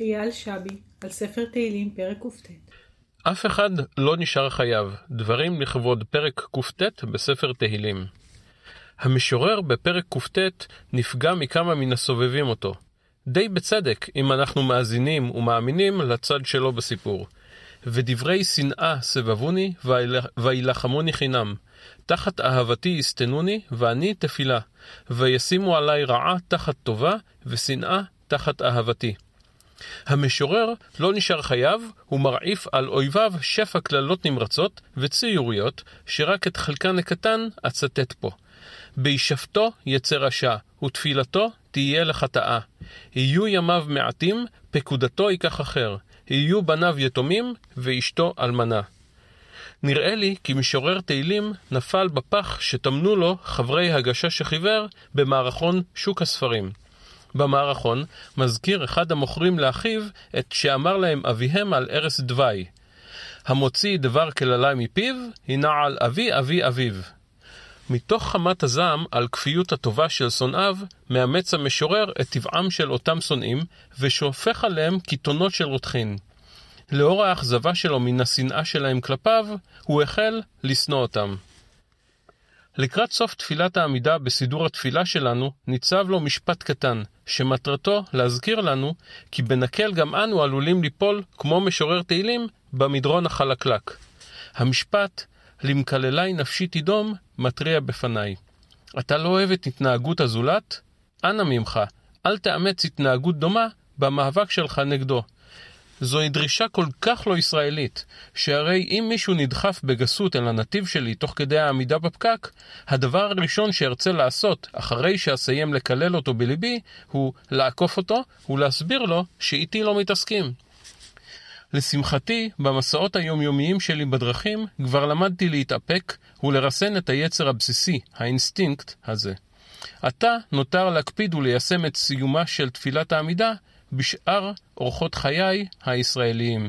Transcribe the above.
אייל שבי, על ספר תהילים, פרק קט. אף אחד לא נשאר חייב. דברים לכבוד פרק קט בספר תהילים. המשורר בפרק קט נפגע מכמה מן הסובבים אותו. די בצדק, אם אנחנו מאזינים ומאמינים לצד שלו בסיפור. ודברי שנאה סבבוני, וילחמוני חינם. תחת אהבתי יסתנוני, ואני תפילה. וישימו עלי רעה תחת טובה, ושנאה תחת אהבתי. המשורר לא נשאר חייב, הוא מרעיף על אויביו שפע קללות נמרצות וציוריות, שרק את חלקן הקטן אצטט פה. בישבתו יצא רשע, ותפילתו תהיה לחטאה. יהיו ימיו מעטים, פקודתו ייקח אחר. יהיו בניו יתומים, ואשתו אלמנה. נראה לי כי משורר תהילים נפל בפח שטמנו לו חברי הגשש החיוור במערכון שוק הספרים. במערכון מזכיר אחד המוכרים לאחיו את שאמר להם אביהם על ערש דווי. המוציא דבר קללה מפיו, הינה על אבי אבי אביו. מתוך חמת הזעם על כפיות הטובה של שונאיו, מאמץ המשורר את טבעם של אותם שונאים, ושופך עליהם קיתונות של רותחין. לאור האכזבה שלו מן השנאה שלהם כלפיו, הוא החל לשנוא אותם. לקראת סוף תפילת העמידה בסידור התפילה שלנו, ניצב לו משפט קטן, שמטרתו להזכיר לנו כי בנקל גם אנו עלולים ליפול, כמו משורר תהילים, במדרון החלקלק. המשפט, למקללי נפשי תדום, מתריע בפניי. אתה לא אוהב את התנהגות הזולת? אנא ממך, אל תאמץ התנהגות דומה במאבק שלך נגדו. זוהי דרישה כל כך לא ישראלית, שהרי אם מישהו נדחף בגסות אל הנתיב שלי תוך כדי העמידה בפקק, הדבר הראשון שארצה לעשות, אחרי שאסיים לקלל אותו בליבי, הוא לעקוף אותו ולהסביר לו שאיתי לא מתעסקים. לשמחתי, במסעות היומיומיים שלי בדרכים, כבר למדתי להתאפק ולרסן את היצר הבסיסי, האינסטינקט הזה. עתה נותר להקפיד וליישם את סיומה של תפילת העמידה בשאר אורחות חיי הישראליים.